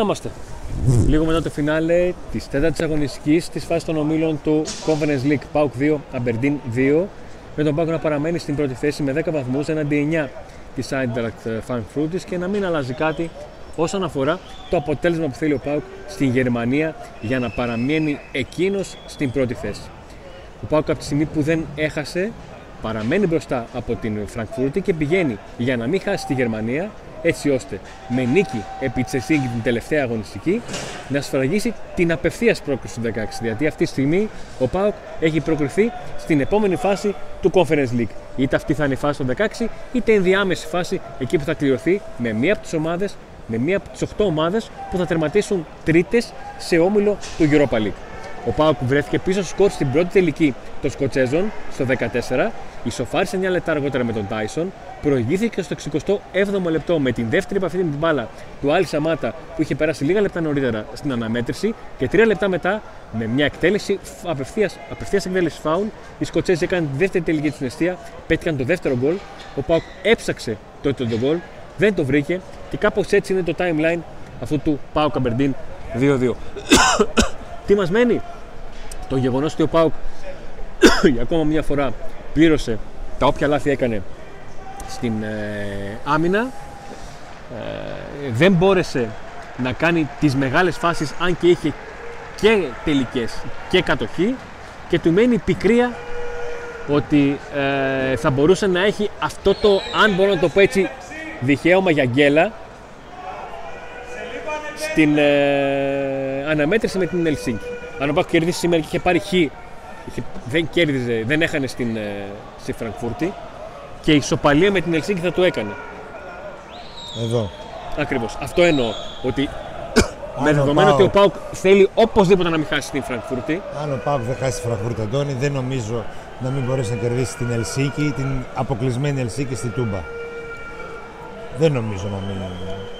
Να είμαστε. Λίγο μετά το φινάλε της τέταρτης αγωνιστικής της φάσης των ομίλων του Conference League Pauk 2, Aberdeen 2, με τον Pauk να παραμένει στην πρώτη θέση με 10 βαθμούς έναντι 9 της Eintracht Frankfurt και να μην αλλάζει κάτι όσον αφορά το αποτέλεσμα που θέλει ο Πάουκ στη Γερμανία για να παραμείνει εκείνος στην πρώτη θέση. Ο Πάουκ από τη στιγμή που δεν έχασε παραμένει μπροστά από την Φραγκφούρτη και πηγαίνει για να μην χάσει τη Γερμανία έτσι ώστε με νίκη επί τη την τελευταία αγωνιστική να σφραγίσει την απευθείας πρόκληση του 16. Γιατί αυτή τη στιγμή ο Πάοκ έχει προκριθεί στην επόμενη φάση του Conference League. Είτε αυτή θα είναι η φάση του 16, είτε ενδιάμεση φάση εκεί που θα κληρωθεί με μία από τις ομάδες, με μία από τις 8 ομάδες που θα τερματίσουν τρίτες σε όμιλο του Europa League. Ο Πάοκ βρέθηκε πίσω σκορ στην πρώτη τελική των Σκοτσέζων στο 14, ισοφάρισε 9 λεπτά αργότερα με τον Τάισον, προηγήθηκε στο 67ο λεπτό με την δεύτερη επαφή με την μπάλα του Άλλη Σαμάτα που είχε περάσει λίγα λεπτά νωρίτερα στην αναμέτρηση και 3 λεπτά μετά με μια εκτέλεση απευθείας εκτέλεση φάουλ. Οι Σκοτσέζοι έκαναν τη δεύτερη τελική τους αιστεία, πέτυχαν το δεύτερο γκολ. Ο Πάοκ έψαξε το τρίτο γκολ, δεν το βρήκε και κάπως έτσι είναι το timeline αυτού του Πάοκ Αμπερντίν 2-2. Τι μας μένει; Το γεγονός ότι ο Πάουκ για ακόμα μια φορά πλήρωσε τα όποια λάθη έκανε στην ε, άμυνα ε, δεν μπόρεσε να κάνει τις μεγάλες φάσεις αν και είχε και τελικές και κατοχή και του μένει πικρία ότι ε, θα μπορούσε να έχει αυτό το, αν μπορώ να το πω έτσι, δικαίωμα για γκέλα στην ε, αναμέτρηση με την Ελσίνκη. Αν ο Πάκ κερδίσει σήμερα και είχε πάρει χ, δεν κέρδιζε, δεν έχανε στην, ε, στη Φραγκφούρτη και η ισοπαλία με την Ελσίνκη θα το έκανε. Εδώ. Ακριβώς. Αυτό εννοώ. Ότι με δεδομένο ότι ο Πάουκ θέλει οπωσδήποτε να μην χάσει την Φραγκφούρτη. Αν ο Πάουκ δεν χάσει τη Φραγκφούρτη, Αντώνη, δεν νομίζω να μην μπορέσει να κερδίσει την Ελσίκη ή την αποκλεισμένη Ελσίκη στη Τούμπα. Δεν νομίζω να μην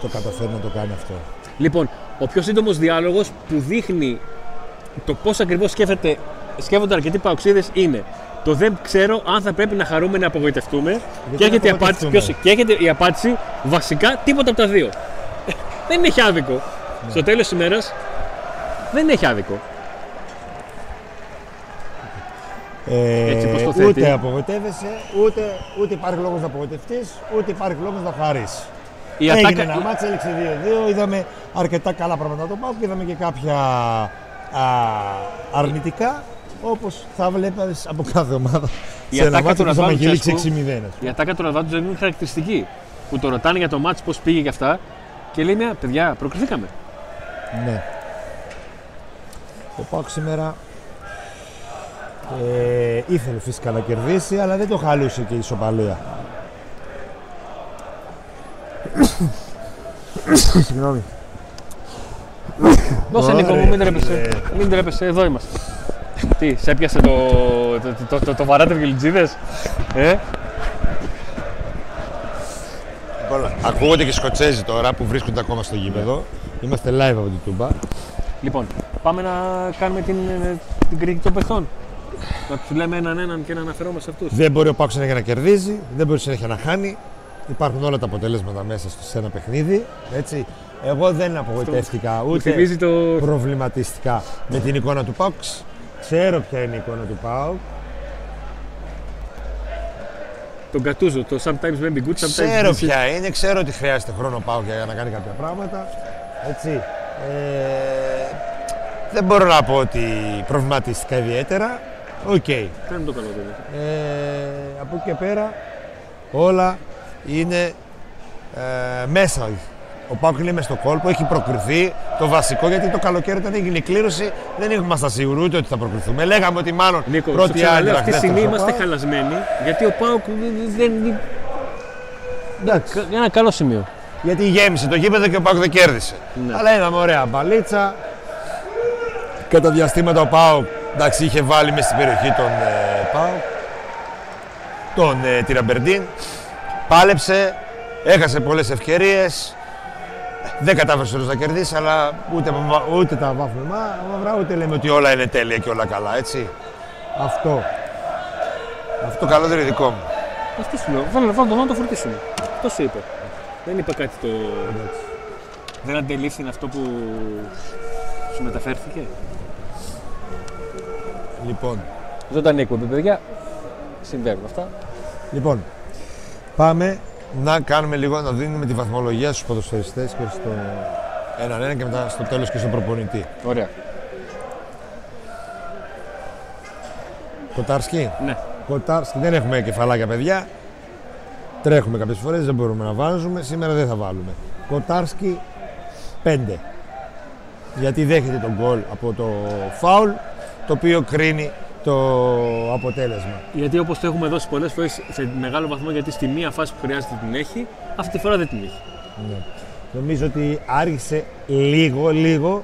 το καταφέρει να το κάνει αυτό. Λοιπόν, ο πιο σύντομος διάλογος που δείχνει το πώς ακριβώς σκέφτεται, σκέφτονται αρκετοί παοξίδες είναι το δεν ξέρω αν θα πρέπει να χαρούμε να απογοητευτούμε. Και έρχεται, η απάντηση, ποιος, και έρχεται η απάντηση βασικά τίποτα από τα δύο. δεν έχει άδικο. Ναι. Στο τέλος της ημέρας δεν έχει άδικο. Ε, Έτσι, πώς το ούτε απογοητεύεσαι, ούτε, ούτε υπάρχει λόγος να απογοητευτείς, ούτε υπάρχει λόγος να χαρείς. Η Έγινε ατάκα... ένα μάτς, έλεξε 2-2, είδαμε αρκετά καλά πράγματα το πάω και είδαμε και κάποια α, αρνητικά όπως θα βλέπεις από κάθε ομάδα η σε ένα μάτσο που θα μεγελήξει 6-0. Η ατάκα του Ραβάτου είναι χαρακτηριστική. Που το ρωτάνε για το μάτς πώς πήγε και αυτά και λέει μια παιδιά προκριθήκαμε. Ναι. Ο Πάκ σήμερα ε, ήθελε φυσικά να κερδίσει αλλά δεν το χαλούσε και η ισοπαλία. Συγγνώμη. Δώσε Νίκο μου, μην τρέπεσαι. Μην τρέπεσαι, εδώ είμαστε. Τι, σε έπιασε το, το, το, το, το βαράτε γελιτζίδες, ε; Λοιπόν, ακούγονται και Σκοτσέζοι τώρα που βρίσκονται ακόμα στο γήπεδο. Είμαστε live από την Τούμπα. Λοιπόν, πάμε να κάνουμε την, την κριτική των παιχτών. Να τους λέμε έναν έναν και να αναφερόμαστε σε αυτούς. Δεν μπορεί ο Πάκος συνέχεια να κερδίζει, δεν μπορεί συνέχεια να χάνει. Υπάρχουν όλα τα αποτελέσματα μέσα σε ένα παιχνίδι. Έτσι. Εγώ δεν απογοητεύτηκα ούτε το... προβληματιστικά με την εικόνα του Πάουκ. Ξέρω ποια είναι η εικόνα του Πάουκ. Τον Κατούζο, το sometimes may be good, sometimes Ξέρω ποια είναι, ξέρω ότι χρειάζεται χρόνο ΠΑΟΚ για να κάνει κάποια πράγματα. Έτσι. Ε, δεν μπορώ να πω ότι προβληματιστικά ιδιαίτερα. OK. Okay. το καλό ε, Από εκεί και πέρα όλα είναι ε, μέσα. Ο ΠΑΟΚ είναι μέσα στο κόλπο, έχει προκριθεί. Το βασικό γιατί το καλοκαίρι όταν έγινε η κλήρωση δεν ήμασταν σίγουροι ούτε ότι θα προκριθούμε. Λέγαμε ότι μάλλον Νίκο, πρώτη άλλη. Αυτή τη στιγμή είμαστε χαλασμένοι γιατί ο Πάουκ δεν. Εντάξει. Ένα καλό σημείο. Γιατί γέμισε το γήπεδο και ο Πάουκ δεν κέρδισε. Ναι. Αλλά είδαμε ωραία μπαλίτσα. Κατά διαστήματα ο Πάουκ εντάξει, είχε βάλει μέσα στην περιοχή τον ε, Πάουκ. Τον ε, Τυραμπερντίν. Πάλεψε, έχασε πολλές ευκαιρίες. Δεν κατάφερες να κερδίσεις, αλλά ούτε, ούτε τα βάφουμε μαύρα, ούτε λέμε ότι όλα είναι τέλεια και όλα καλά, έτσι. Αυτό. Αυτό καλό δεν είναι δικό μου. Αυτό σου λέω. Βάλε, βάλε το να το φορτίσουμε. Αυτό σου είπε. Δεν είπε κάτι το. Δεν αντελήφθη αυτό που σου μεταφέρθηκε; Λοιπόν, Ζωντανή εκπομπή, παιδιά. Συμβαίνουν αυτά. λοιπόν, πάμε να κάνουμε λίγο, να δίνουμε τη βαθμολογία στους ποδοσφαιριστές και στο έναν ένα και μετά στο τέλος και στον προπονητή. Ωραία. Κοτάρσκι; Ναι. Κοτάρσκι. Δεν έχουμε κεφαλάκια, παιδιά. Τρέχουμε κάποιες φορές, δεν μπορούμε να βάζουμε. Σήμερα δεν θα βάλουμε. Κοτάρσκι 5. Γιατί δέχεται τον γκολ από το φάουλ, το οποίο κρίνει το αποτέλεσμα. Γιατί όπως το έχουμε δώσει πολλές φορές σε μεγάλο βαθμό, γιατί στη μία φάση που χρειάζεται την έχει, αυτή τη φορά δεν την έχει. Ναι. Νομίζω ότι άργησε λίγο, λίγο,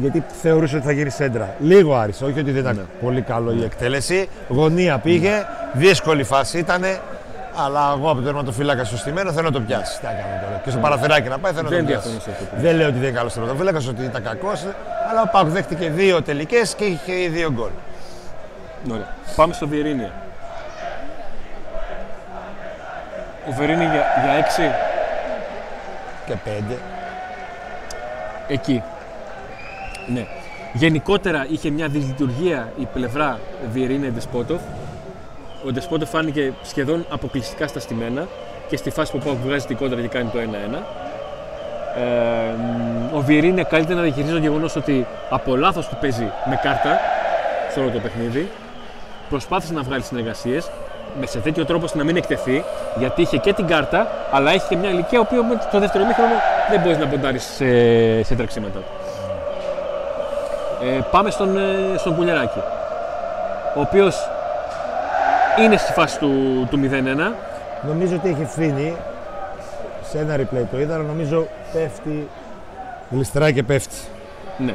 γιατί θεωρούσε ότι θα γίνει σέντρα. Λίγο άργησε, όχι ότι δεν ήταν Ναι. πολύ καλό η εκτέλεση. Γωνία πήγε, δύσκολη φάση ήταν. Αλλά εγώ από το τερματοφύλακα στο στημένο θέλω να το πιάσει. Τι να κάνω τώρα. Και στο παραθυράκι να πάει θέλω να Δεν το πιάσει. διαφωνώ σε αυτό που Δεν λέω ότι δεν είναι καλός τερματοφύλακας, ότι ήταν κακός. Αλλά ο Πάκου δέχτηκε δύο τελικές και είχε δύο γκολ. Ωραία. Πάμε στο Βιερίνια. Ο Βερίνη για, για 6 Και πέντε. εκεί. Ναι. Γενικότερα είχε μια δυσλειτουργία η πλευρά Βιερίνια Ντεσπότοφ. Ο Ντεσπότοφ φάνηκε σχεδόν αποκλειστικά στα στημένα και στη φάση που πάω βγάζει την κόντρα και κάνει το 1-1. Ε, ο Βιερίνια καλύτερα να διαχειρίζει το γεγονός ότι από λάθος του παίζει με κάρτα σε όλο το παιχνίδι. Προσπάθησε να βγάλει συνεργασίες με σε τέτοιο τρόπο ώστε να μην εκτεθεί, γιατί είχε και την κάρτα, αλλά έχει και μια ηλικία που με το δεύτερο μήχρονο δεν μπορείς να ποντάρεις σε, σε τρεξίματα. Ε, πάμε στον, ε, στον Κουλιαράκη, ο οποίος είναι στη φάση του, του 0-1. Νομίζω ότι έχει φύνει. Σε ένα replay το είδα, αλλά νομίζω πέφτει. Γλιστράει και πέφτει. Ναι.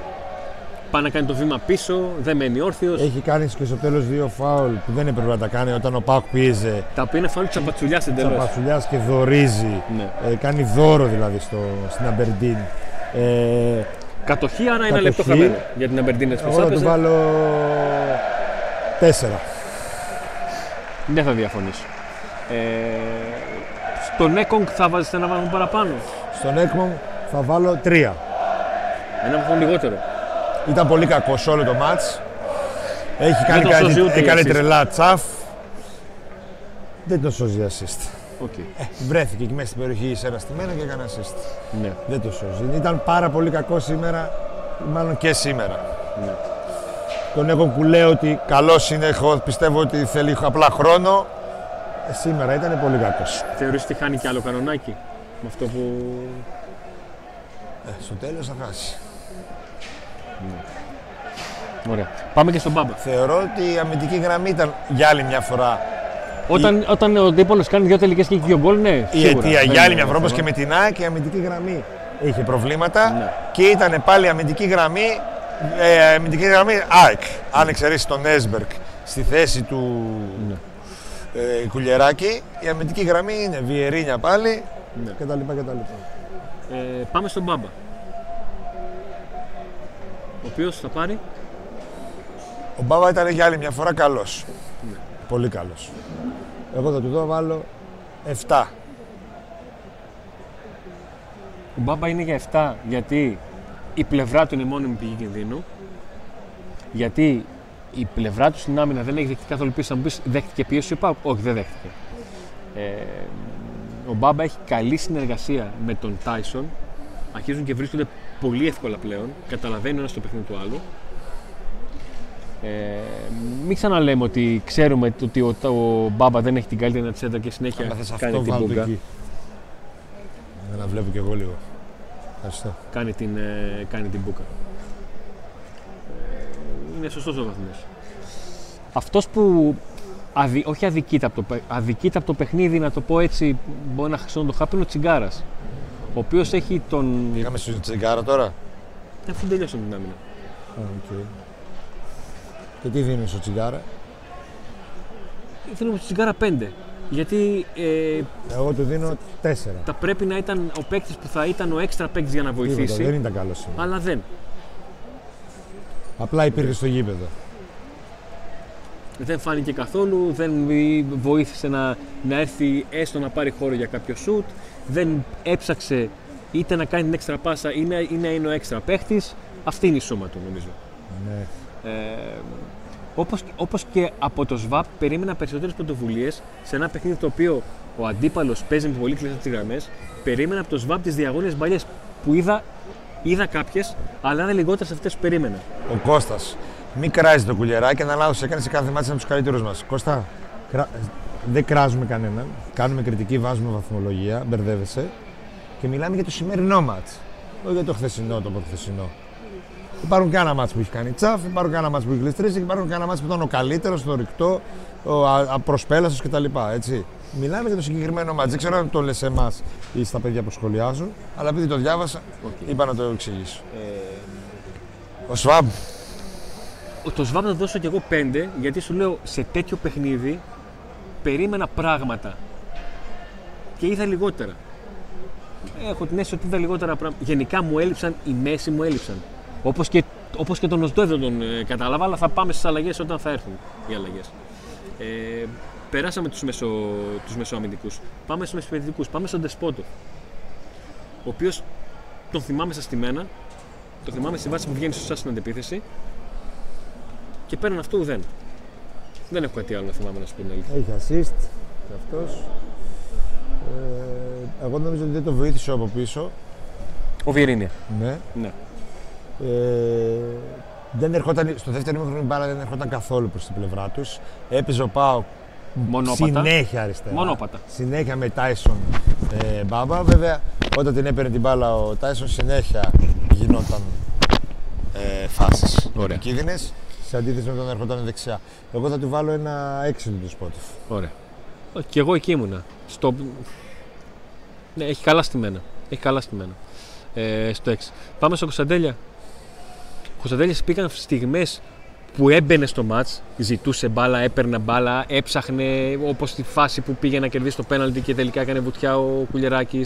Πάει να κάνει το βήμα πίσω, δεν μένει όρθιος. Έχει κάνει και στο τέλος δύο φάουλ που δεν έπρεπε να τα κάνει όταν ο Πάκ πίεζε. Τα οποία είναι φάουλ της απατσουλιάς εντελώς. Τσαπασουλιά και δορίζει. Ναι. Ε, κάνει δώρο δηλαδή στο, στην Αμπερντίν. Ε, Κατοχή, άρα ένα Κατοχή. λεπτό χαμένο για την Αμπερντίνα τη εγώ θα του βάλω τέσσερα. Δεν θα διαφωνήσω. Ε, στον Έκογκ θα βάζετε ένα βαθμό παραπάνω. Στον Έκμον θα βάλω τρία. Ένα βαθμό λιγότερο. Ήταν πολύ κακό σε όλο το μάτς. Έχει κάνει, τον σώζει κάτι, ούτε η έκανε assist. τρελά τσαφ. Δεν το σώζει assist. OK. Ε, βρέθηκε εκεί μέσα στην περιοχή σε ένα στημένο και έκανε assist. Ναι. Δεν το σώζει. Ήταν πάρα πολύ κακό σήμερα, μάλλον και σήμερα. ναι. Τον έχω που λέω ότι καλός είναι, εγώ πιστεύω ότι θέλει απλά χρόνο. Ε, σήμερα ήταν πολύ κακός. Θεωρείς ότι χάνει κι άλλο κανονάκι με αυτό που. Ε, στο τέλος θα χάσει. Ωραία. Πάμε και στον Μπάμπα. Θεωρώ ότι η αμυντική γραμμή ήταν για άλλη μια φορά Όταν, όταν ο Ντίπολος κάνει δύο τελικές και έχει δύο γκολ, ναι. η σίγουρα. αιτία. Δεν Για άλλη είναι μια φορά όπως θέμα. και με την ΑΕΚ η αμυντική γραμμή είχε προβλήματα Ναι. και ήταν πάλι η αμυντική γραμμή, ε, αμυντική γραμμή ΑΕΚ. Αν εξαιρέσεις τον Έσμπερκ στη θέση του Ναι. ε, Κουλιεράκη, η αμυντική γραμμή είναι Βιερίνια πάλι Ναι. κτλ. κτλ. Ε, πάμε στον Μπάμπα. Ο οποίος θα πάρει. Ο Μπάβα ήταν για άλλη μια φορά καλός. Ναι. Πολύ καλός. Εγώ θα του δω βάλω 7. Ο Μπάμπα είναι για 7 γιατί η πλευρά του είναι μόνιμη πηγή κινδύνου. Γιατί η πλευρά του στην άμυνα δεν έχει δεχτεί καθόλου πίεση. Θα μου πεις, δέχτηκε πίεση ο Πάουκ. Όχι, δεν δέχτηκε. Ε, ο Μπάμπα έχει καλή συνεργασία με τον Τάισον. Αρχίζουν και βρίσκονται πολύ εύκολα πλέον. Καταλαβαίνει ο ένα το παιχνίδι του άλλου. Ε, μην ξαναλέμε ότι ξέρουμε ότι ο, ο Μπάμπα δεν έχει την καλύτερη τσέντα και συνέχεια Αν θες κάνει αυτό την βάλω το μπούγκα. εκεί. Για να βλέπω κι εγώ λίγο. Ευχαριστώ. κάνει την, ε, κάνει την μπουκα. Ε, είναι σωστός ο βαθμός. Αυτός που αδι, όχι αδικείται από, το, παι- αδικείται από το παιχνίδι, να το πω έτσι, μπορεί να χρησιμοποιήσω το χάπι, είναι ο Τσιγκάρας. Ο οποίος έχει τον... Είχαμε στο Τσιγκάρα τώρα. Αφού τελειώσαν την άμυνα. Α, οκ. Και τι δίνεις στο Τσιγκάρα; Θέλω το Τσιγκάρα 5. Γιατί ε, Εγώ του δίνω 4. θα πρέπει να ήταν ο παίκτης που θα ήταν ο έξτρα παίκτης για να Τίποτα, βοηθήσει, δεν ήταν καλό σήμερα. αλλά δεν. Απλά υπήρχε στο γήπεδο. Δεν φάνηκε καθόλου, δεν βοήθησε να, να έρθει έστω να πάρει χώρο για κάποιο σουτ, δεν έψαξε είτε να κάνει την έξτρα πάσα ή να, ή να είναι ο έξτρα παίχτης. Αυτή είναι η σούμα του νομίζω. Ναι. Ε, όπως, όπως και από το ΣΒΑΠ περίμενα περισσότερες πρωτοβουλίες σε ένα παιχνίδι το οποίο ο αντίπαλος παίζει με πολύ κλειστά τις γραμμές περίμενα από το ΣΒΑΠ τις διαγώνιες μπαλιές που είδα, είδα κάποιες αλλά είναι λιγότερες σε αυτές που περίμενα. Ο Κώστας. Μην κράζει το κουλιεράκι, να λάθο έκανε σε κάθε μάτι από τους καλύτερους μας. Κώστα, κρα... δεν κράζουμε κανέναν. Κάνουμε κριτική, βάζουμε βαθμολογία, μπερδεύεσαι και μιλάμε για το σημερινό μάτς. Όχι για το χθεσινό, το προχθεσινό. Υπάρχουν και άλλα μάτς που έχει κάνει τσαφ, υπάρχουν και άλλα μάτς που έχει γλιστρήσει, υπάρχουν και άλλα μάτς που ήταν ο καλύτερος, το ρηκτό, ο απροσπέλαστο κτλ. Έτσι. Μιλάμε για το συγκεκριμένο μάτς. Δεν ξέρω αν το λες εμάς ή στα παιδιά που σχολιάζουν, αλλά επειδή το διάβασα, okay. είπα να το εξηγήσω. Ε... Ο Σβάμπ. Το Σβάμπ θα δώσω κι εγώ πέντε, γιατί σου λέω σε τέτοιο παιχνίδι περίμενα πράγματα και είδα λιγότερα. Έχω την αίσθηση ότι είδα λιγότερα πράγματα. Γενικά μου έλειψαν, οι μέση μου έλειψαν. Όπως και, όπως και τον Οσδόε δεν τον ε, κατάλαβα, αλλά θα πάμε στις αλλαγές όταν θα έρθουν οι αλλαγές. Ε, περάσαμε τους μεσο, τους μεσοαμυντικούς. Πάμε στους μεσοεπιθετικού. Πάμε στον Ντεσπότο. Ο οποίος τον θυμάμαι στα στημένα. Το θυμάμαι στη βάση που βγαίνει σωστά στην αντεπίθεση. Και πέραν αυτού δεν. Δεν έχω κάτι άλλο να θυμάμαι να σου πω την αλήθεια. Έχει assist και αυτός. Ε, εγώ νομίζω ότι δεν το βοήθησε από πίσω. Ο Βιερίνια. Ναι. ναι. Ε, δεν ερχόταν, στο δεύτερο ημίχρονο η μπάλα δεν ερχόταν καθόλου προς την πλευρά τους. Έπαιζε ο Πάο συνέχεια αριστερά. Μονόπατα. Συνέχεια με Τάισον ε, Μπάμπα. Βέβαια, όταν την έπαιρνε την μπάλα ο Τάισον συνέχεια γινόταν ε, φάσεις κίνδυνε. Σε αντίθεση με όταν ερχόταν δεξιά. Εγώ θα του βάλω ένα έξι του Σπότιφ. Ωραία. Και εγώ εκεί ήμουνα. Στο... Ναι, έχει καλά στημένα. Έχει καλά στημένα. Ε, στο 6. Πάμε στο Κωνσταντέλια. Κωνσταντέλια πήγαν στιγμές που έμπαινε στο μάτς, ζητούσε μπάλα, έπαιρνε μπάλα, έψαχνε όπως τη φάση που πήγε να κερδίσει το πέναλτι και τελικά έκανε βουτιά ο Κουλεράκη.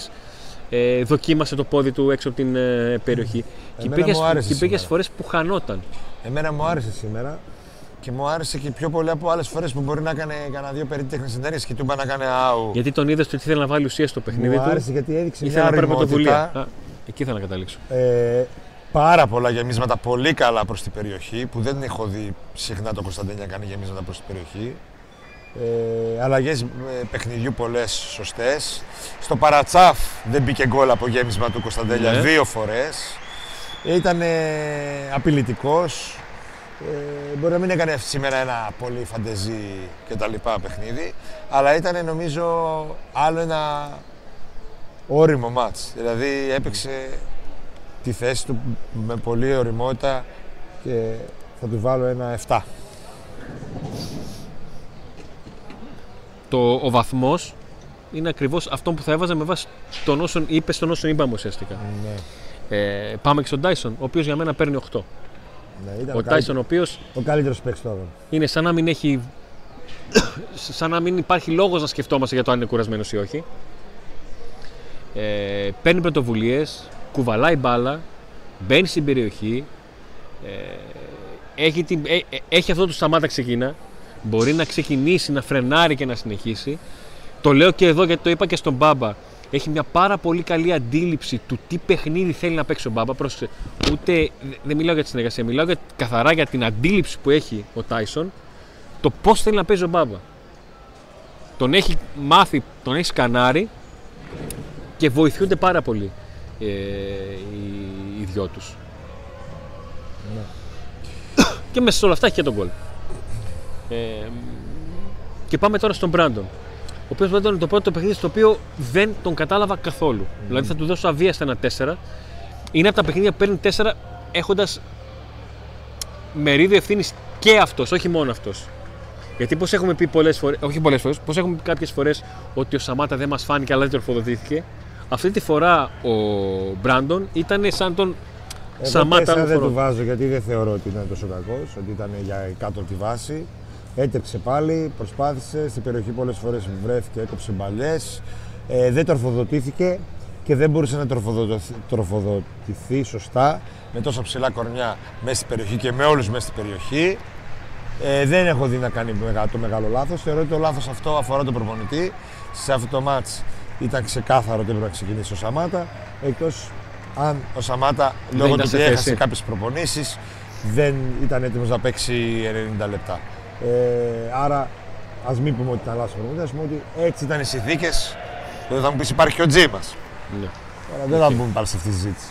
Ε, δοκίμασε το πόδι του έξω από την ε, περιοχή. Εμένα και πήγε φορές που χανόταν. Εμένα μου άρεσε σήμερα και μου άρεσε και πιο πολύ από άλλες φορές που μπορεί να έκανε κανένα δύο περίτεχνες ενέργειε και του είπα να κάνει άου. Γιατί τον είδες ότι ήθελε να βάλει ουσία στο παιχνίδι μου του. άρεσε γιατί έδειξε ήθελε μια να πάρει πρωτοβουλία. Εκεί ήθελα να καταλήξω. Ε, πάρα πολλά γεμίσματα πολύ καλά προς την περιοχή που δεν έχω δει συχνά το Κωνσταντίνια να κάνει γεμίσματα προς την περιοχή. Ε, Αλλαγές ε, παιχνιδιού πολλές σωστές. Στο Παρατσάφ δεν μπήκε γκολ από γέμισμα του Κωνσταντέλια ναι. δύο φορές. Ήταν ε, απειλητικός. Ε, μπορεί να μην έκανε σήμερα ένα πολύ φαντεζή και τα λοιπά παιχνίδι, αλλά ήταν νομίζω άλλο ένα όριμο μάτς. Δηλαδή έπαιξε τη θέση του με πολύ οριμότητα και θα του βάλω ένα 7. Το, ο βαθμός είναι ακριβώς αυτό που θα έβαζα με βάση τον όσον είπες, τον όσον είπαμε ουσιαστικά. Ναι. Ε, πάμε και στον Τάισον, ο οποίος για μένα παίρνει 8. Ναι, ο Τάισον ο οποίος ο καλύτερος παίκτης Είναι σαν να μην έχει σαν να μην υπάρχει λόγος να σκεφτόμαστε για το αν είναι κουρασμένος ή όχι. Ε, παίρνει πρωτοβουλίες, κουβαλάει μπάλα, μπαίνει στην περιοχή, ε, έχει, την, ε, ε, έχει αυτό το σταμάτα ξεκινά, μπορεί να ξεκινήσει, να φρενάρει και να συνεχίσει. Το λέω και εδώ γιατί το είπα και στον Μπάμπα. Έχει μια πάρα πολύ καλή αντίληψη του τι παιχνίδι θέλει να παίξει ο Μπάμπα. Πρόσεξε, ούτε, δεν μιλάω για τη συνεργασία, μιλάω για, καθαρά για την αντίληψη που έχει ο Τάισον, το πώς θέλει να παίζει ο Μπάμπα. Τον έχει μάθει, τον έχει σκανάρει και βοηθούνται πάρα πολύ ε, οι, οι δυο τους. Ναι. και μέσα σε όλα αυτά έχει και τον γκολ. Ε, και πάμε τώρα στον Μπράντον. Ο οποίος ήταν το πρώτο παιχνίδι στο οποίο δεν τον κατάλαβα καθόλου. Δηλαδή θα του δώσω αβίαστα ένα 4. Είναι από τα παιχνίδια που παίρνει 4 έχοντας μερίδιο ευθύνης και αυτός, όχι μόνο αυτός. Γιατί πώς έχουμε πει πολλές φορές, όχι πολλές φορές, πώς έχουμε πει κάποιες φορές ότι ο Σαμάτα δεν μας φάνηκε αλλά δεν τροφοδοτήθηκε. Αυτή τη φορά ο Μπράντον ήταν σαν τον Εγώ Σαμάτα. δεν του βάζω γιατί δεν θεωρώ ότι ήταν τόσο κακός, ότι ήταν για κάτω από τη βάση. Έτρεξε πάλι, προσπάθησε, στην περιοχή πολλές φορές βρέθηκε, έκοψε μπαλιές. Ε, δεν τροφοδοτήθηκε και δεν μπορούσε να τροφοδοτηθεί σωστά με τόσα ψηλά κορμιά μέσα στην περιοχή και με όλους μέσα στην περιοχή. Ε, δεν έχω δει να κάνει το μεγάλο λάθος. Θεωρώ ότι το λάθος αυτό αφορά τον προπονητή. Σε αυτό το μάτς ήταν ξεκάθαρο ότι έπρεπε να ξεκινήσει ο Σαμάτα. Εκτός αν ο Σαμάτα Δεν λόγω ήταν του σε ότι έχασε θέση. κάποιες προπονήσεις δεν ήταν έτοιμος να παίξει 90 λεπτά. Ε, άρα ας μην πούμε ότι ήταν λάθος προπονητής, ας πούμε ότι έτσι ήταν οι συνθήκες. Δεν θα μου πεις υπάρχει και ο Τζίμα. Ναι. Τώρα δεν θα μπούμε πάλι σε αυτή τη συζήτηση.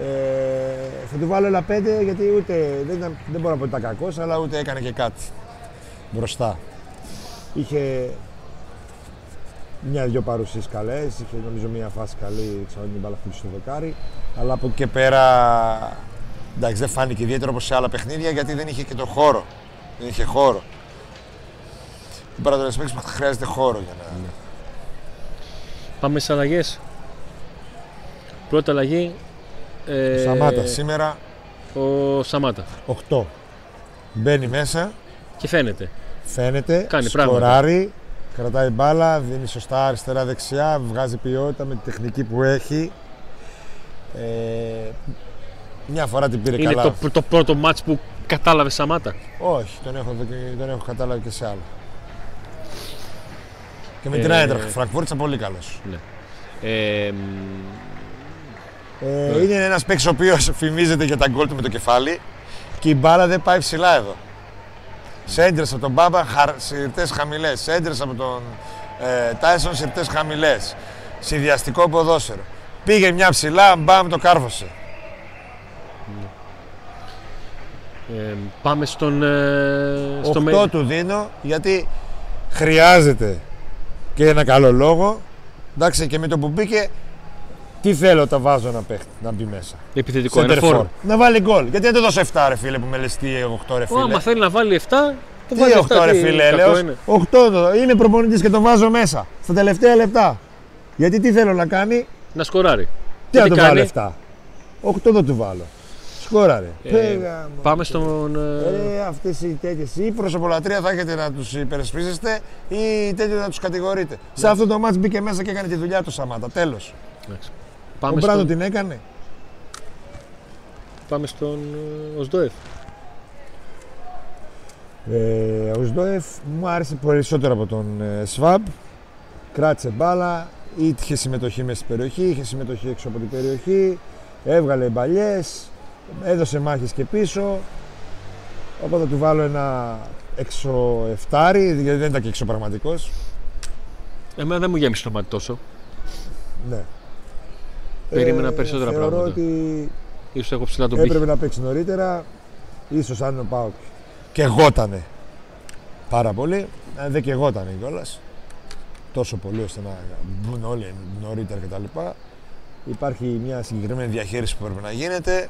Ε, θα του βάλω ένα 5 γιατί ούτε, δεν, ήταν, δεν μπορώ να πω ότι ήταν κακός, αλλά ούτε έκανε και κάτι μπροστά. Είχε μια-δυο παρουσίες καλές, είχε νομίζω μια φάση καλή, ξέρω την μπάλα χτύπησε στο δοκάρι. Αλλά από εκεί και πέρα εντάξει, δεν φάνηκε ιδιαίτερο όπως σε άλλα παιχνίδια γιατί δεν είχε και το χώρο. Δεν είχε χώρο. Ο παραδοσιακό παίκτη χρειάζεται χώρο για να. Πάμε στις αλλαγές. Πρώτη αλλαγή. Ε, Σαμάτα σήμερα Ο Σαμάτα. 8. Μπαίνει μέσα. Και φαίνεται. Φαίνεται, Κάνει πράγματα. σκοράρει, κρατάει μπάλα, δίνει σωστά αριστερά-δεξιά, βγάζει ποιότητα με τη τεχνική που έχει. Ε, μια φορά την πήρε Είναι καλά. το, το πρώτο μάτς που κατάλαβες Σαμάτα; Όχι, τον έχω, δει και- τον έχω κατάλαβει και σε άλλο. Και με Ε, την Άιντραχτ Φραγκφούρτ ήταν πολύ καλός. Ε, μ, Ε, είναι ένας παίκτης ο οποίος φημίζεται για τα γκολ του με το κεφάλι και η μπάλα δεν πάει ψηλά εδώ. Σέντρες από τον Μπάμπα, σιρτές χαμηλές. Σέντρες από τον ε, Τάισον, σιρτές χαμηλές. Συνδυαστικό ποδόσφαιρο. Πήγε μια ψηλά, μπαμ, το κάρφωσε. Ε, πάμε στον. Ε, στο 8 με- του δίνω γιατί χρειάζεται και ένα καλό λόγο. Εντάξει, και με το που μπήκε, τι θέλω τα βάζω να παίχτη, να μπει μέσα. Επιθετικό, ένα Center φόρο. for. Να βάλει γκολ. Γιατί δεν το δώσω 7 ρε φίλε που με λες τι 8 ρε Ω, φίλε. άμα θέλει να βάλει 7, το Τι βάλει 8 7. ρε τι φίλε, κακό λέω. είναι. 8 το. Είμαι προπονητής και το βάζω μέσα. Στα τελευταία λεπτά. Γιατί τι θέλω να κάνει, Να σκοράρει. τι να τι του κάνει; βάλω 7. 8 δεν του βάλω. Σκόραρε. Ε, Πέγα, μου. Πάμε στον. ε, Ε, αυτές οι τέτοιες ή προσωπολατρία θα έχετε να τους υπερασπίζεστε ή τέτοιο να τους κατηγορείτε. Σε αυτό το μάτς μπήκε μέσα και έκανε τη δουλειά του Σαμάτα. Τέλος. εντάξει. Ο Πάμε, Μπράντο στον, την έκανε; πάμε στον ε, Οσδόεφ. Ε, ο Σντόεφ μου άρεσε περισσότερο από τον ε, Σβάμπ. Κράτησε μπάλα, είχε συμμετοχή μέσα στην περιοχή, είχε συμμετοχή έξω από την περιοχή, έβγαλε μπαλιές, έδωσε μάχες και πίσω. Οπότε θα του βάλω ένα έξω εφτάρι, γιατί δεν ήταν και έξω πραγματικός. Εμένα δεν μου γέμισε το μάτι τόσο. Ναι. Περίμενα περισσότερα θεωρώ πράγματα. ότι Ίσως έχω ψηλά τον πύχη. έπρεπε να παίξει νωρίτερα. Ίσως αν ο Πάοκ και γότανε πάρα πολύ. Αν δεν και γότανε κιόλας. Τόσο πολύ ώστε να μπουν όλοι νωρίτερα κτλ. Υπάρχει μια συγκεκριμένη διαχείριση που πρέπει να γίνεται.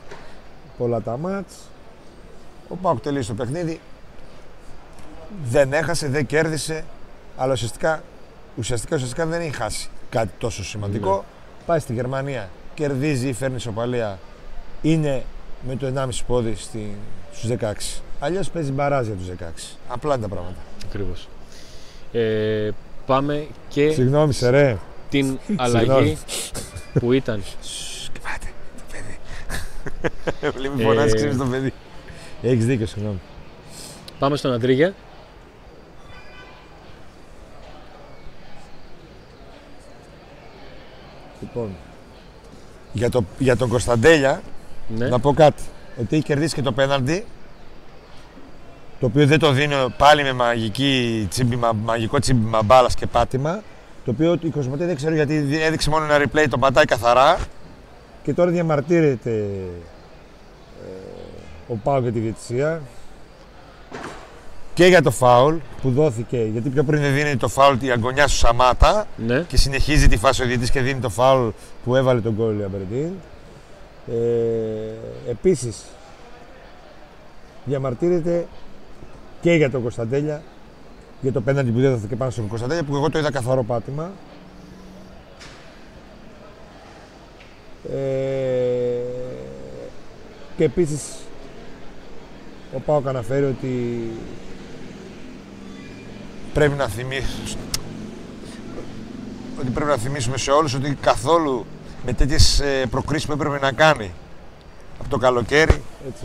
Πολλά τα μάτς. Ο Πάοκ τελείωσε το παιχνίδι. Δεν έχασε, δεν κέρδισε. Αλλά ουσιαστικά, ουσιαστικά, ουσιαστικά δεν έχει χάσει κάτι τόσο σημαντικό. Ναι. Πάει στη Γερμανία, κερδίζει ή φέρνει ισοπαλία. Είναι με το 1,5 πόδι στη, στους 16. Αλλιώς παίζει μπαράζ για τους 16. Απλά είναι τα πράγματα. Ακριβώς. Ε, πάμε και Συγγνώμη, σε ρε. την αλλαγή που ήταν Κοιμάται το παιδί. Βλέπει Ε, φωνάζει, ξέρεις το παιδί. Έχεις δίκιο, συγγνώμη. Πάμε στον Αντρίγια. Λοιπόν, για, το, για τον Κωνσταντέλια, Ναι. να πω κάτι. Ότι έχει κερδίσει και το πέναλτι, το οποίο δεν το δίνει πάλι με μαγική τσίμπημα, μαγικό τσίμπημα μπάλας και πάτημα. Το οποίο η Κοσμοτέ δεν ξέρω γιατί έδειξε μόνο ένα replay, το πατάει καθαρά. Και τώρα διαμαρτύρεται ε, ο Πάο για τη διαιτησία. Και για το φάουλ που δόθηκε, γιατί πιο πριν δεν δίνει το φάουλ τη αγωνιά σου Σαμάτα ναι. και συνεχίζει τη φάση ο διαιτητής και δίνει το φάουλ που έβαλε τον γκολ η Αμπερντίν. Ε, επίσης, διαμαρτύρεται και για τον Κωνσταντέλια, για το πέναντι που δεν δόθηκε πάνω στον Κωνσταντέλια, που εγώ το είδα καθαρό πάτημα. Ε, και επίσης, ο Πάοκ αναφέρει ότι πρέπει να θυμίσει ότι πρέπει να θυμίσουμε σε όλους ότι καθόλου με τέτοιες ε, προκρίσεις που έπρεπε να κάνει από το καλοκαίρι έτσι,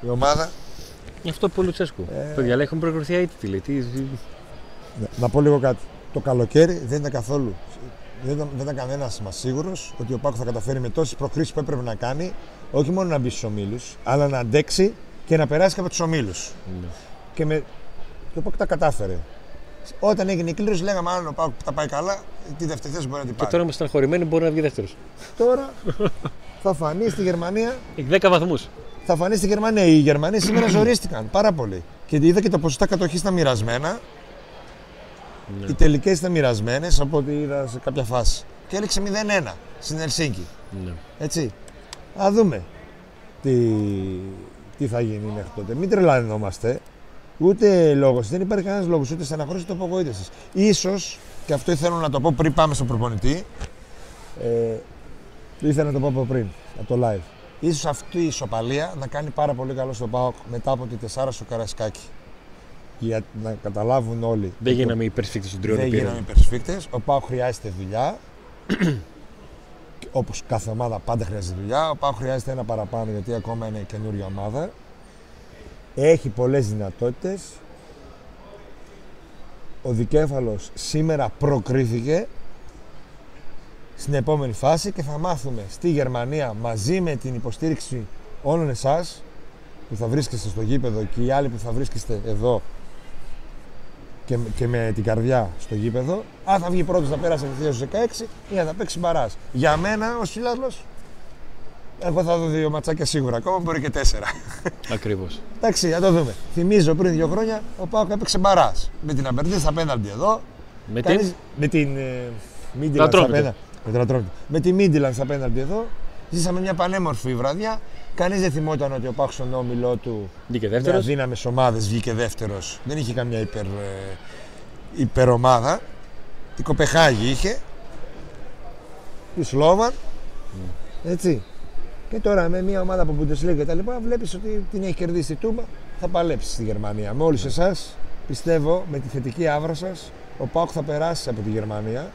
η ομάδα. Γι' αυτό που ο Λουτσέσκου. Ε. Παιδιά, λέει, έχουν προκριθεί αίτητη. Λέει. Τι, τι- Ναι, Να πω λίγο κάτι. Το καλοκαίρι δεν ήταν καθόλου δεν ήταν, δεν ήταν κανένας μας σίγουρος ότι ο Πάκος θα καταφέρει με τόσε προκρίσει που έπρεπε να κάνει, όχι μόνο να μπει στους ομίλους, αλλά να αντέξει και να περάσει και από τους ομίλους. Ναι. Και, με... και ο Πάκος τα κατάφερε. Όταν έγινε η κλήρωση, λέγαμε αν ο Πάκος τα πάει καλά, τη δεύτερη θέση μπορεί να την Και πάρει. τώρα είμαστε στεναχωρημένοι, μπορεί να βγει δεύτερος. Τώρα θα φανεί στη Γερμανία. Έχει 10 βαθμούς. Θα φανεί στη Γερμανία. Οι Γερμανοί σήμερα ζορίστηκαν πάρα πολύ. Και είδα και τα ποσοστά κατοχής ήταν μοιρασμένα. Ναι. Οι τελικές ήταν μοιρασμένες από ό,τι είδα σε κάποια φάση. Και έληξε 0-1 στην Ελσίνκη. Ναι. Έτσι. Α δούμε τι, τι θα γίνει μέχρι τότε. Μην τρελανόμαστε. Ούτε λόγος. Δεν υπάρχει κανένας λόγος ούτε στεναχώρηση ούτε απογοήτευσης. σω, και αυτό ήθελα να το πω πριν πάμε στον προπονητή. Ε, το ήθελα να το πω από πριν, από το live. Ίσως αυτή η ισοπαλία να κάνει πάρα πολύ καλό στον ΠΑΟΚ μετά από τη τεσσάρα στο Καρασκάκι. Για να καταλάβουν όλοι. Δεν γίναμε υπερσφίκτες των τριών Δεν επίρρων. γίναμε υπερσφίκτες. Ο ΠΑΟΚ χρειάζεται δουλειά. Όπως κάθε ομάδα πάντα χρειάζεται δουλειά. Ο ΠΑΟΚ χρειάζεται ένα παραπάνω γιατί ακόμα είναι καινούργια ομάδα. Έχει πολλές δυνατότητες. Ο Δικέφαλος σήμερα προκρίθηκε στην επόμενη φάση και θα μάθουμε στη Γερμανία μαζί με την υποστήριξη όλων εσάς που θα βρίσκεστε στο γήπεδο και οι άλλοι που θα βρίσκεστε εδώ και, και με την καρδιά στο γήπεδο, αν θα βγει πρώτος να πέρασε ευθεία στους 16 ή αν θα παίξει μπαράς. Για μένα, ο Σιλάρλος, εγώ θα δω δύο ματσάκια σίγουρα, ακόμα μπορεί και τέσσερα. Ακριβώς. Εντάξει, θα το δούμε. Θυμίζω πριν δύο χρόνια ο Πάοκ έπαιξε μπαράς. Με την Αμπερντίν στα πέναλτι εδώ. Με Κανείς- την. με την ε, Μίντιλαν στα Ατρόμητο. πέναλτι. Με την Ατρόμητο. Με τη Μίντιλαν στα πέναλτι εδώ. Ζήσαμε μια πανέμορφη βραδιά. Κανείς δεν θυμόταν ότι ο Πάοκ στον όμιλό του Βγήκε με δεύτερος. αδύναμες ομάδες βγήκε δεύτερος. Δεν είχε καμιά υπερ, ε, υπερομάδα. Την Κοπεχάγη είχε. Τη Σλόβαν. Έτσι. Και τώρα με μια ομάδα από Bundesliga και τα λοιπά βλέπεις ότι την έχει κερδίσει η Τούμπα. Θα παλέψεις στη Γερμανία. Με όλους εσάς πιστεύω με τη θετική άβρα σας ο Πάοκ θα περάσει από τη Γερμανία.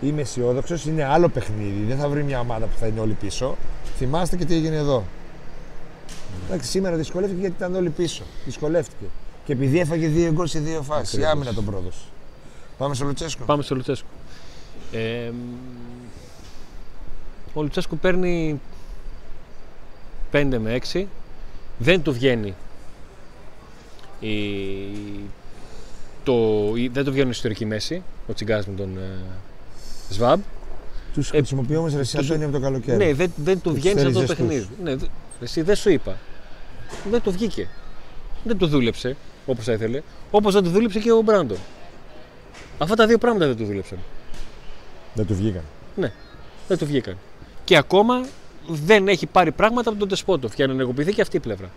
Είμαι αισιόδοξος. Είναι άλλο παιχνίδι. Δεν θα βρει μια ομάδα που θα είναι όλοι πίσω. Θυμάστε και τι έγινε εδώ. Εντάξει, σήμερα δυσκολεύτηκε γιατί ήταν όλοι πίσω. Δυσκολεύτηκε. Και επειδή έφαγε δύο γκολ σε δύο φάσεις. Η Ακριβώς. άμυνα τον πρόδωσε. Πάμε στο Λουτσέσκο. Πάμε στο Λουτσέσκου. Ε, μ, ο Λουτσέσκου παίρνει 5 με 6. Δεν του βγαίνει η, το, η- δεν του βγαίνουν η ιστορική μέση, ο Τσιγκάς με τον ε, Σβάμπ. Τους χρησιμοποιώ όμω ρε Αντώνη από το καλοκαίρι. Ναι, δεν, δεν του Τους βγαίνει σε αυτό το θέλει παιχνίδι. Ναι, δε- εσύ δεν σου είπα. Δεν του βγήκε. Δεν του δούλεψε όπως θα ήθελε. Όπως δεν του δούλεψε και ο Μπράντον. Αυτά τα δύο πράγματα δεν του δούλεψαν. Δεν του βγήκαν. Ναι, δεν του βγήκαν. Και ακόμα δεν έχει πάρει πράγματα από τον Τεσπότοφ για να ενεργοποιηθεί και αυτή η πλευρά.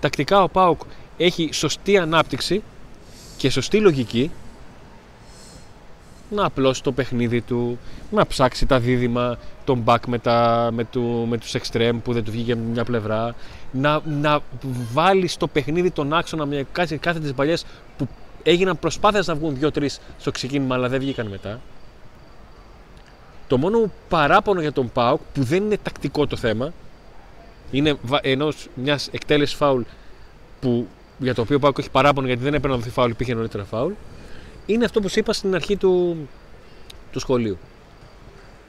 Τακτικά ο Πάουκ έχει σωστή ανάπτυξη και σωστή λογική να απλώσει το παιχνίδι του, να ψάξει τα δίδυμα, τον back με, τα, με, του, με τους extreme που δεν του βγήκε από μια πλευρά, να, να βάλει στο παιχνίδι τον άξονα με κάθε, κάθε τις παλιές που έγιναν προσπάθειες να βγουν 2-3 στο ξεκίνημα αλλά δεν βγήκαν μετά. Το μόνο μου παράπονο για τον ΠΑΟΚ που δεν είναι τακτικό το θέμα είναι ενός μιας εκτέλεσης φάουλ που, για το οποίο ο ΠΑΟΚ έχει παράπονο γιατί δεν έπρεπε να δοθεί φάουλ, υπήρχε νωρίτερα φάουλ. Είναι αυτό που σου είπα στην αρχή του, του σχολίου.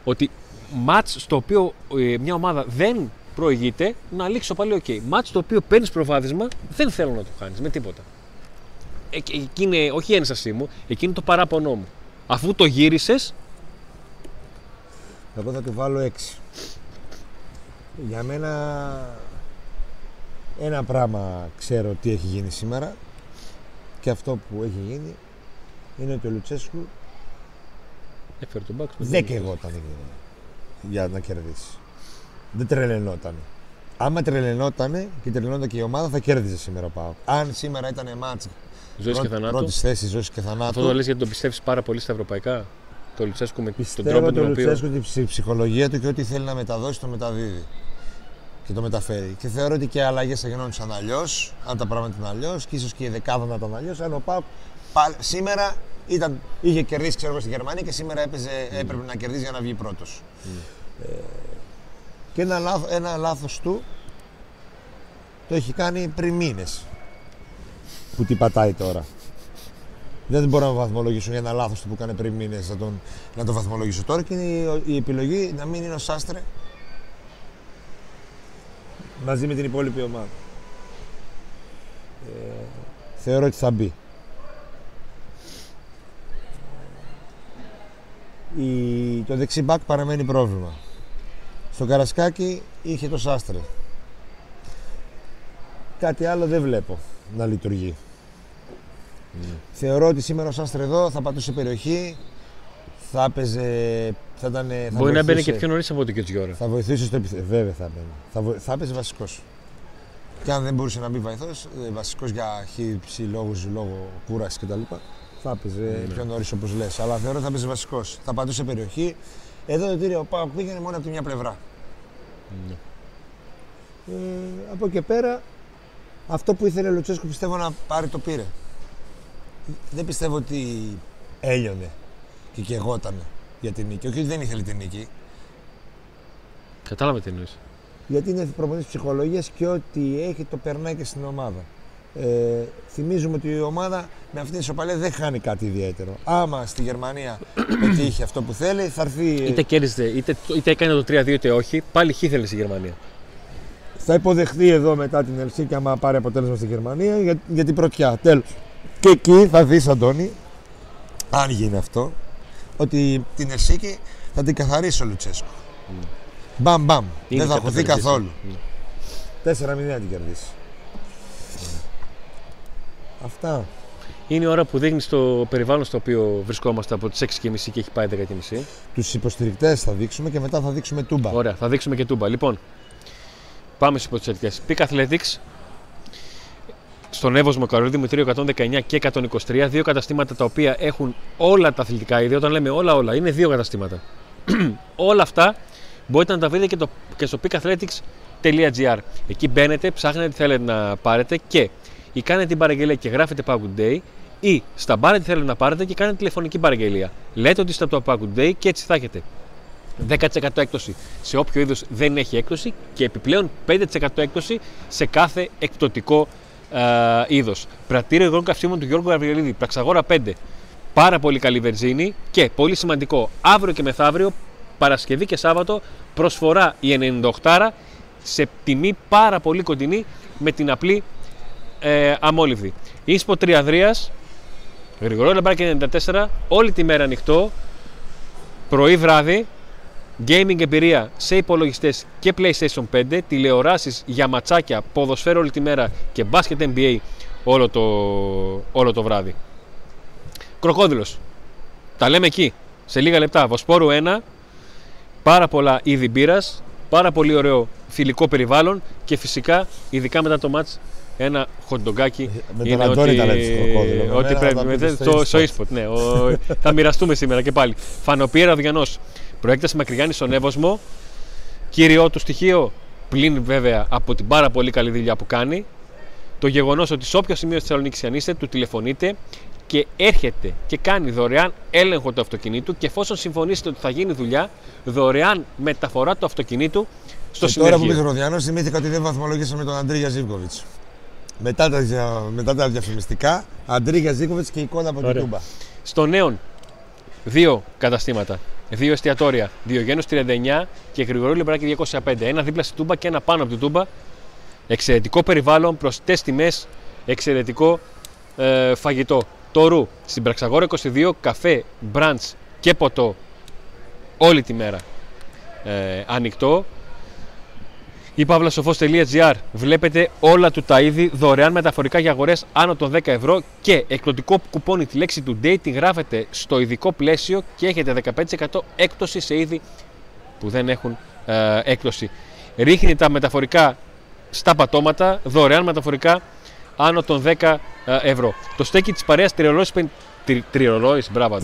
Ότι μάτς στο οποίο ε, μια ομάδα δεν προηγείται να λήξει το πάλι οκ. Μάτς στο οποίο παίρνεις προβάδισμα δεν θέλω να το κάνεις με τίποτα. Ε, εκεί είναι, όχι η ένστασή μου, εκεί είναι το παράπονό μου. Αφού το γύρισες, Εγώ θα του βάλω 6. Για μένα ένα πράγμα ξέρω τι έχει γίνει σήμερα και αυτό που έχει γίνει είναι ότι ο Λουτσέσκου έφερε τον μπακ. δεν καιγόταν για να κερδίσει. Δεν τρελαινόταν. Άμα τρελαινόταν και τρελαινόταν και η ομάδα θα κέρδιζε σήμερα ο Πάοκ. Αν σήμερα ήταν μάτς Ζωής και θανάτου. πρώτης θέσης ζωής και θανάτου. Αυτό το λες γιατί τον πιστεύεις πάρα πολύ στα ευρωπαϊκά; Το Λουτσέσκου με τον Πιστεύω τρόπο ότι ο τον οποίο. Λουτσέσκο την ψη- ψυχολογία του και ό,τι θέλει να μεταδώσει το μεταδίδει. Και το μεταφέρει. Και θεωρώ ότι και οι αλλαγές θα γινόντουσαν αλλιώς, αν τα πράγματα ήταν αλλιώς, και ίσως και η δεκάδα να ήταν αλλιώς. Αν ο Πάουκ πάλι- σήμερα ήταν, είχε κερδίσει ξέρω, εγώ, στη Γερμανία και σήμερα έπαιζε, έπρεπε να κερδίσει για να βγει πρώτος. Ε, και ένα, λάθο, ένα λάθος του το έχει κάνει πριν μήνες που τι πατάει τώρα. Δεν μπορώ να βαθμολογήσω για ένα λάθος που έκανε πριν μήνες να, τον, να το βαθμολογήσω τώρα και είναι η, η επιλογή να μην είναι ο Σάστρε μαζί με την υπόλοιπη ομάδα. Ε, θεωρώ ότι θα μπει. Η, το δεξί μπακ παραμένει πρόβλημα. Στο Καρασκάκι είχε το Σάστρε. Κάτι άλλο δεν βλέπω να λειτουργεί. Θεωρώ ότι σήμερα ο Σάστρε εδώ θα πατούσε περιοχή, θα έπαιζε. Θα ήταν, θα Μπορεί να μπαίνει και πιο νωρίς από ό,τι και ώρα. Θα βοηθήσει στο επιθετικό. Βέβαια θα μπαίνει. Θα, βο... θα έπαιζε βασικός. Και αν δεν μπορούσε να μπει βοηθό, ε, βασικός για χύψη λόγους, λόγω κούρασης κτλ. Θα έπαιζε ναι. πιο νωρίς όπως λες. Αλλά θεωρώ ότι θα έπαιζε βασικός. Θα πατούσε περιοχή. Εδώ το τύριο ο πήγαινε μόνο από τη μια πλευρά. Ναι. Ε, από εκεί πέρα, αυτό που ήθελε ο Λουτσέσκου πιστεύω να πάρει το πήρε. Δεν πιστεύω ότι έλειωνε και κεγόταν για την νίκη. Όχι ότι δεν ήθελε την νίκη. Κατάλαβε τι εννοείς. Γιατί είναι προπονητής ψυχολογίας και ό,τι έχει το περνάει και στην ομάδα. Ε, θυμίζουμε ότι η ομάδα με αυτή την ισοπαλία δεν χάνει κάτι ιδιαίτερο. Άμα στη Γερμανία πετύχει αυτό που θέλει, θα έρθει. Είτε κέρδισε, είτε, είτε έκανε το 3-2 είτε όχι, πάλι χ ήθελε στη Γερμανία. Θα υποδεχθεί εδώ μετά την Ελσίκη, άμα πάρει αποτέλεσμα στη Γερμανία για, για την πρωτιά. Τέλος. Και εκεί θα δεις, Αντώνη, αν γίνει αυτό, ότι την Ελσίκη θα την καθαρίσει ο Λουτσέσκο. Mm. Μπαμ, μπαμ. Δεν θα χωθεί καθόλου. Mm. 4-0 την κερδίσει. Αυτά. Είναι η ώρα που δείχνεις το περιβάλλον στο οποίο βρισκόμαστε από τις 6.30 και έχει πάει 10.30. Τους υποστηρικτές θα δείξουμε και μετά θα δείξουμε τούμπα. Ωραία, θα δείξουμε και τούμπα. Λοιπόν, πάμε στις υποστηρικτές. Peak Athletics στον Εύωσμο Καρολίδη Δημητρίου 119 και 123. Δύο καταστήματα τα οποία έχουν όλα τα αθλητικά είδη. Όταν λέμε όλα, όλα, είναι δύο καταστήματα. όλα αυτά μπορείτε να τα βρείτε και, το, και στο peakathletics.gr. Εκεί μπαίνετε, ψάχνετε τι θέλετε να πάρετε και ή κάνετε την παραγγελία και γράφετε Pack Day ή στα μπάρ τι θέλετε να πάρετε και κάνετε τηλεφωνική παραγγελία. Λέτε ότι είστε από το Pack Day και έτσι θα έχετε 10% έκπτωση σε όποιο είδος δεν έχει έκπτωση και επιπλέον 5% έκπτωση σε κάθε εκπτωτικό ε, είδος. Πρατήριο υγρών καυσίμων του Γιώργου Γαβριελίδη, Πραξαγόρα 5. Πάρα πολύ καλή βερζίνη και πολύ σημαντικό, αύριο και μεθαύριο, Παρασκευή και Σάββατο, προσφορά η 98 σε τιμή πάρα πολύ κοντινή με την απλή ε, αμόλυβδη. Ίσπο Τριαδρία, γρηγορό λαμπράκι 94, όλη τη μέρα ανοιχτό, πρωί βράδυ, gaming εμπειρία σε υπολογιστές και PlayStation 5, τηλεοράσεις για ματσάκια, ποδοσφαίρο όλη τη μέρα και μπάσκετ NBA όλο το, όλο το βράδυ. Κροκόδηλος. Τα λέμε εκεί, σε λίγα λεπτά. Βοσπόρου 1, πάρα πολλά είδη μπύρας, πάρα πολύ ωραίο φιλικό περιβάλλον και φυσικά ειδικά μετά το μάτς ένα χοντογκάκι. Με τον Αντώνη τα λέτε στο κροκόδιλο. Ό,τι πρέπει. Το, στο e ναι. Ο, θα μοιραστούμε σήμερα και πάλι. Φανοπίερα Διανό. Προέκταση Μακριγιάννη στον Εύωσμο. Κύριο του στοιχείο, πλην βέβαια από την πάρα πολύ καλή δουλειά που κάνει, το γεγονός ότι σε όποιο σημείο της Θεσσαλονίκης αν είστε, του τηλεφωνείτε και έρχεται και κάνει δωρεάν έλεγχο του αυτοκινήτου και εφόσον συμφωνήσετε ότι θα γίνει δουλειά, δωρεάν μεταφορά του αυτοκινήτου στο και Τώρα που είπε Ροδιάνο, θυμήθηκα ότι δεν βαθμολογήσαμε τον Αντρίγια Ζήβκοβιτ. Μετά τα, μετά τα διαφημιστικά, Αντρίγια Ζήβκοβιτ και εικόνα από την Τούμπα. Στο νέον, δύο καταστήματα. Δύο εστιατόρια. Διογένου 39 και Γρηγορού Λιμπράκη 205. Ένα δίπλα στη Τούμπα και ένα πάνω από την Τούμπα. Εξαιρετικό περιβάλλον, προσιτέ τιμές, εξαιρετικό ε, φαγητό. Το ρου στην Πραξαγόρα 22, καφέ, μπραντς και ποτό όλη τη μέρα ε, ανοιχτό ή παύλασοφός.gr βλέπετε όλα του τα είδη δωρεάν μεταφορικά για αγορές άνω των 10 ευρώ και εκπτωτικό κουπόνι τη λέξη του date την γράφετε στο ειδικό πλαίσιο και έχετε 15% έκπτωση σε είδη που δεν έχουν ε, έκπτωση. Ρίχνει τα μεταφορικά στα πατώματα, δωρεάν μεταφορικά άνω των 10 ε, ευρώ. Το στέκι της παρέας τριρολόης, μπράβο,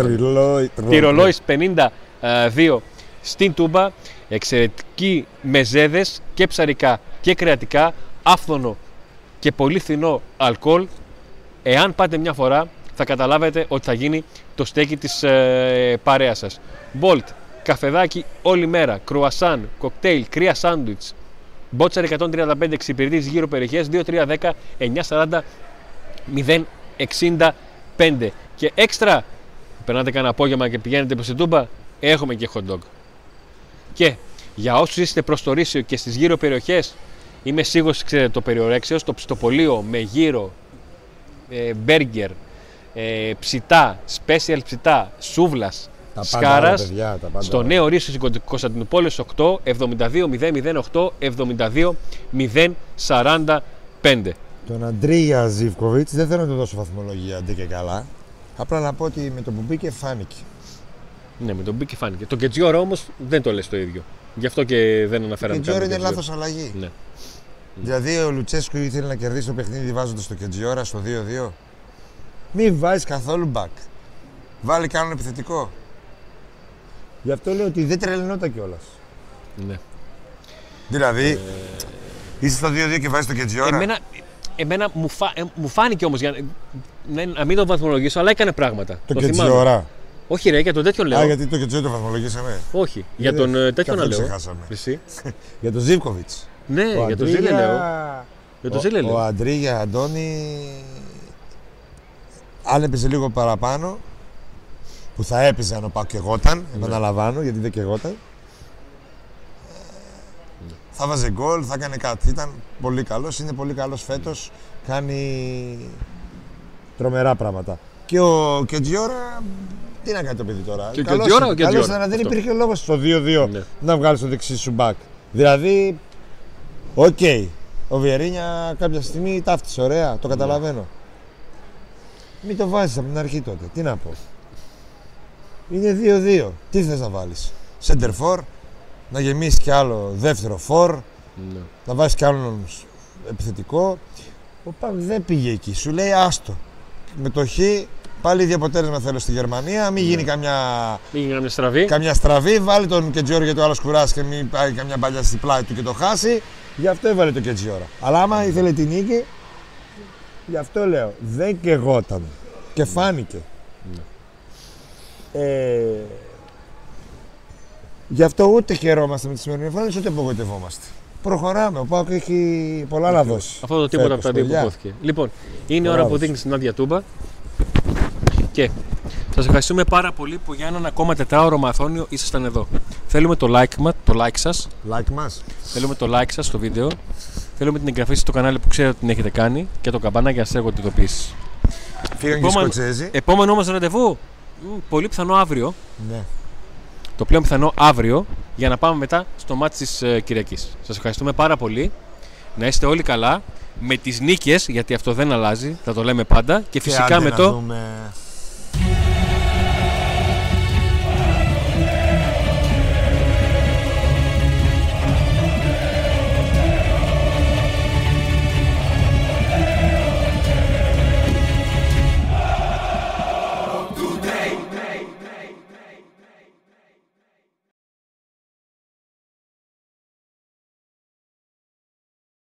τριρολόης 52 στην Τούμπα Εξαιρετικοί μεζέδες και ψαρικά και κρεατικά, άφθονο και πολύ φθηνό αλκοόλ. Εάν πάτε μια φορά θα καταλάβετε ότι θα γίνει το στέκι της ε, παρέας σας. Bolt, καφεδάκι όλη μέρα, κρουασάν, κοκτέιλ, κρύα σάντουιτς, Μπότσαρ 135 εξυπηρετείς γύρω περιοχές 2310 940 063 5 και έξτρα. Περνάτε κανένα απόγευμα και πηγαίνετε προς την Τούμπα, έχουμε και hot dog. Και για όσους είστε προς το Ρήσιο και στις γύρω περιοχές, είμαι σίγουρος ξέρετε το περιορέξεως, το ψητοπολείο με γύρο, ε, μπέργκερ, ε, ψητά, special ψητά, σούβλας, Τα πάντα, σκάρας, ρε παιδιά, τα πάντα. στο νέο Ρήσο στην Κωνσταντινούπολης 8 72 008 72 045. Τον Αντρίγια Ζιβκοβιτ δεν θέλω να του δώσω βαθμολογία αντί και καλά. Απλά να πω ότι με το που μπήκε φάνηκε. Ναι, με τον Μπίκη φάνηκε. Το Κετζιόρα όμως δεν το λες το ίδιο. Γι' αυτό και δεν αναφέραμε Κετζιόρα καν τον είναι Κετζιόρα. λάθος αλλαγή. Ναι. Δηλαδή ο Λουτσέσκου ήθελε να κερδίσει το παιχνίδι βάζοντας το Κετζιόρα στο 2-2. Μην βάζεις καθόλου back. Βάλει κανένα επιθετικό. Γι' αυτό λέω ότι δεν τρελαινόταν κιόλας. Ναι. Δηλαδή, είσαι στο 2-2 και βάζεις το Κετζιόρα. Εμένα, εμένα μου, φα... ε, μου φάνηκε όμως, για να, να μην το βαθμολογήσω, αλλά έκανε πράγματα. Το θυμάμαι. Κετζιόρα. Όχι, ρε, για τον τέτοιον λέω. Α, γιατί το Κετζιόρα το βαθμολογήσαμε. Όχι, για Ε, τον ε, τέτοιον να καθόλου λέω. ξεχάσαμε. Εσύ. Για τον Ζίβκοβιτ. Ναι, για τον Ζήλε λέω. Για τον Ζήλε Ο, ο λέω. Αντρίγια Αντώνη, αν έπαιζε λίγο παραπάνω, που θα έπαιζε αν ο ΠΑΟΚ καιγόταν, Ναι. επαναλαμβάνω γιατί δεν καιγόταν, θα 'βαζε γκολ, θα έκανε κάτι. Ήταν πολύ καλός, είναι πολύ καλός φέτος, κάνει τρομερά πράγματα. Και ο Κεντζιόρα, τι να κάνει το παιδί τώρα; Και ο Καλός Κεντζιόρα, είναι, ο καλός Κεντζιόρα. ήταν, δεν Αυτό. υπήρχε λόγος στο 2-2 Ναι. να βγάλει το δεξί σου μπακ. Δηλαδή, οκ. Ο Βιερίνια κάποια στιγμή ταύτισε, ωραία, το καταλαβαίνω. Μην το βάζεις από την αρχή τότε. Τι να πω. Είναι 2-2. Τι θες να βάλεις; Center for, να γεμίσεις κι άλλο δεύτερο for, Ναι. να βάζεις κι άλλον επιθετικό. Ο Πακ δεν πήγε εκεί. Σου λέει άστο. Με το χ, πάλι ίδιο αποτέλεσμα θέλω στη Γερμανία. Μην γίνει καμιά Μην γίνει καμιά στραβή. καμιά στραβή, βάλει τον Κετζιόρα γιατί ο άλλος κουράσει και μην πάει καμιά παλιά στη πλάτη του και το χάσει. Γι' αυτό έβαλε τον Κετζιόρα. Αλλά άμα ήθελε την νίκη, γι' αυτό λέω, δεν κεγόταν. Και φάνηκε. Ε, γι' αυτό ούτε χαιρόμαστε με τη σημερινή εμφάνιση, ούτε απογοητευόμαστε. Προχωράμε. Ο Πάοκ έχει πολλά να δώσει. Αυτό το τίποτα από τα Φέτος, δύο που παιδιά. υπόθηκε. Λοιπόν, είναι η ώρα Μπράβο που σου. δείχνει την άδεια τούμπα. Και σας ευχαριστούμε πάρα πολύ που για έναν ακόμα τετράωρο μαθόνιο ήσασταν εδώ. Θέλουμε το like, μα, το like σας, Like μας. θέλουμε το like σας στο βίντεο, θέλουμε την εγγραφή σας στο κανάλι που ξέρετε ότι την έχετε κάνει και το καμπανάκι για να σας έρχονται ειδοποιήσεις. Φύγαν και οι Επόμενο- Σκοτσέζοι. Επόμενο όμως ραντεβού, μ, πολύ πιθανό αύριο, Ναι. το πλέον πιθανό αύριο, για να πάμε μετά στο μάτι της ε, Κυριακής. Σας ευχαριστούμε πάρα πολύ. Να είστε όλοι καλά. Με τις νίκες, γιατί αυτό δεν αλλάζει, θα το λέμε πάντα. Και φυσικά άντε με να το δούμε